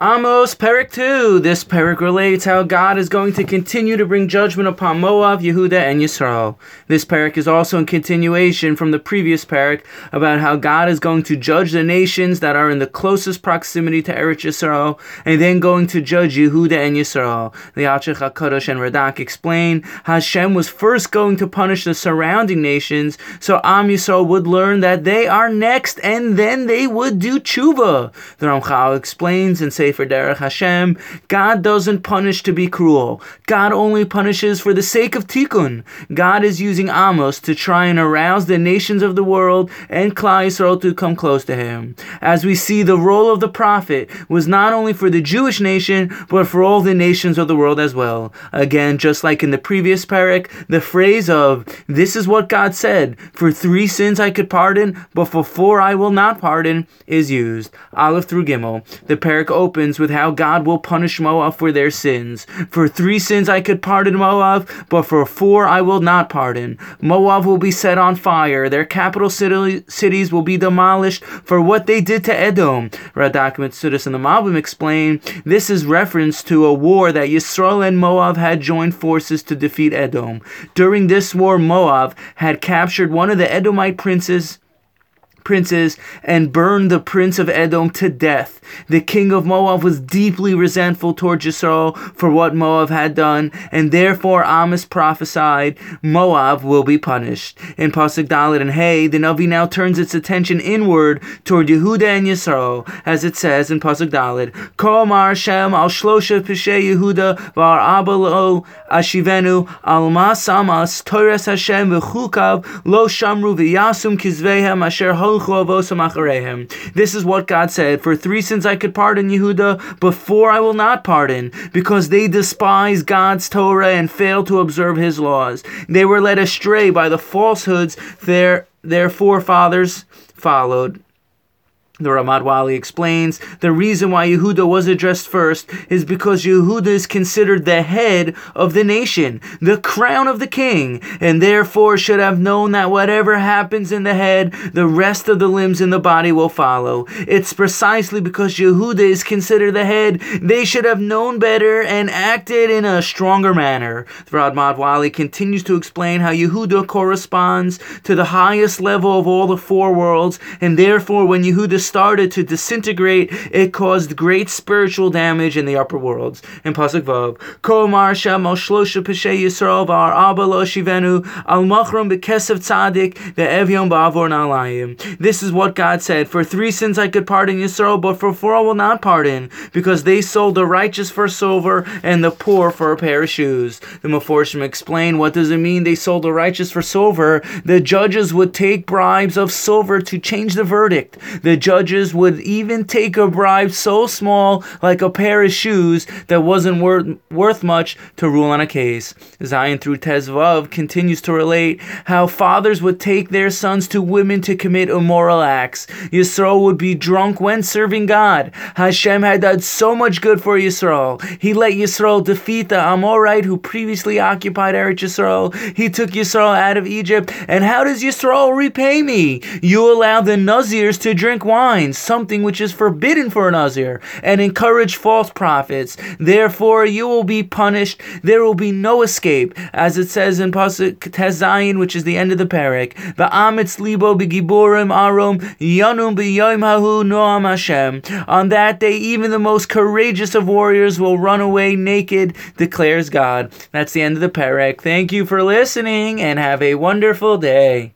Amos, Perik 2. This Perik relates how God is going to continue to bring judgment upon Moab, Yehuda, and Yisrael. This Perik is also in continuation from the previous Perik about how God is going to judge the nations that are in the closest proximity to Eretz Yisrael, and then going to judge Yehuda and Yisrael. The Achach HaKadosh and Radak explain Hashem was first going to punish the surrounding nations, so Am Yisrael would learn that they are next, and then they would do tshuva. The Ramchal explains and says for Derech Hashem, God doesn't punish to be cruel. God only punishes for the sake of tikkun. God is using Amos to try and arouse the nations of the world and Klal Yisrael to come close to Him. As we see, the role of the prophet was not only for the Jewish nation, but for all the nations of the world as well. Again, just like in the previous parak, the phrase of "This is what God said: For three sins I could pardon, but for four I will not pardon," is used. Aleph through Gimel. The parak opens opens with how God will punish Moab for their sins. For three sins I could pardon Moab, but for four I will not pardon. Moab will be set on fire. Their capital city, cities will be demolished for what they did to Edom. Radak Mitsudas and the Malbim explain this is reference to a war that Yisrael and Moab had joined forces to defeat Edom. During this war, Moab had captured one of the Edomite princes princes and burned the prince of Edom to death. The king of Moab was deeply resentful toward Yisrael for what Moab had done, and therefore Amos prophesied, Moab will be punished. In Pasuk Dalet and Hey, the Navi now turns its attention inward toward Yehuda and Yisrael, as it says in Pasuk Dalet, Komar Shem al shlosha pishe Yehuda var abalo ashivenu al masamas Torres Hashem v'chukav lo shamru v'yasum kizvehem asher hol this is what God said. For three sins I could pardon Yehuda, but four I will not pardon, because they despise God's Torah and fail to observe his laws. They were led astray by the falsehoods their, their forefathers followed. The Ramad Vali explains the reason why Yehuda was addressed first is because Yehuda is considered the head of the nation, the crown of the king, and therefore should have known that whatever happens in the head, the rest of the limbs in the body will follow. It's precisely because Yehuda is considered the head, they should have known better and acted in a stronger manner. The Ramad Vali continues to explain how Yehuda corresponds to the highest level of all the four worlds, and therefore when Yehuda started to disintegrate, it caused great spiritual damage in the upper worlds. In Pasuk Vav, Ko Mar Shem al Shlosha Peshe Yisrael Var Abba Lo Shivenu Al Machram Bekesev Tzadik Ve'evyon Ba'avor Nalayim. This is what God said, For three sins I could pardon Yisrael, but for four I will not pardon, because they sold the righteous for silver and the poor for a pair of shoes. The Meforshim explain, what does it mean they sold the righteous for silver? The judges would take bribes of silver to change the verdict. The judge judges would even take a bribe so small, like a pair of shoes, that wasn't worth, worth much to rule on a case. Zayin through Tezvav continues to relate how fathers would take their sons to women to commit immoral acts. Yisrael would be drunk when serving God. Hashem had done so much good for Yisrael. He let Yisrael defeat the Amorite who previously occupied Eretz Yisrael. He took Yisrael out of Egypt. And how does Yisrael repay me? You allow the Nazirs to drink wine something which is forbidden for a Nazir, and encourage false prophets. Therefore, you will be punished. There will be no escape, as it says in Pasuk Tezayin, which is the end of the parak. Hashem. On that day, even the most courageous of warriors will run away naked, declares God. That's the end of the parak. Thank you for listening, and have a wonderful day.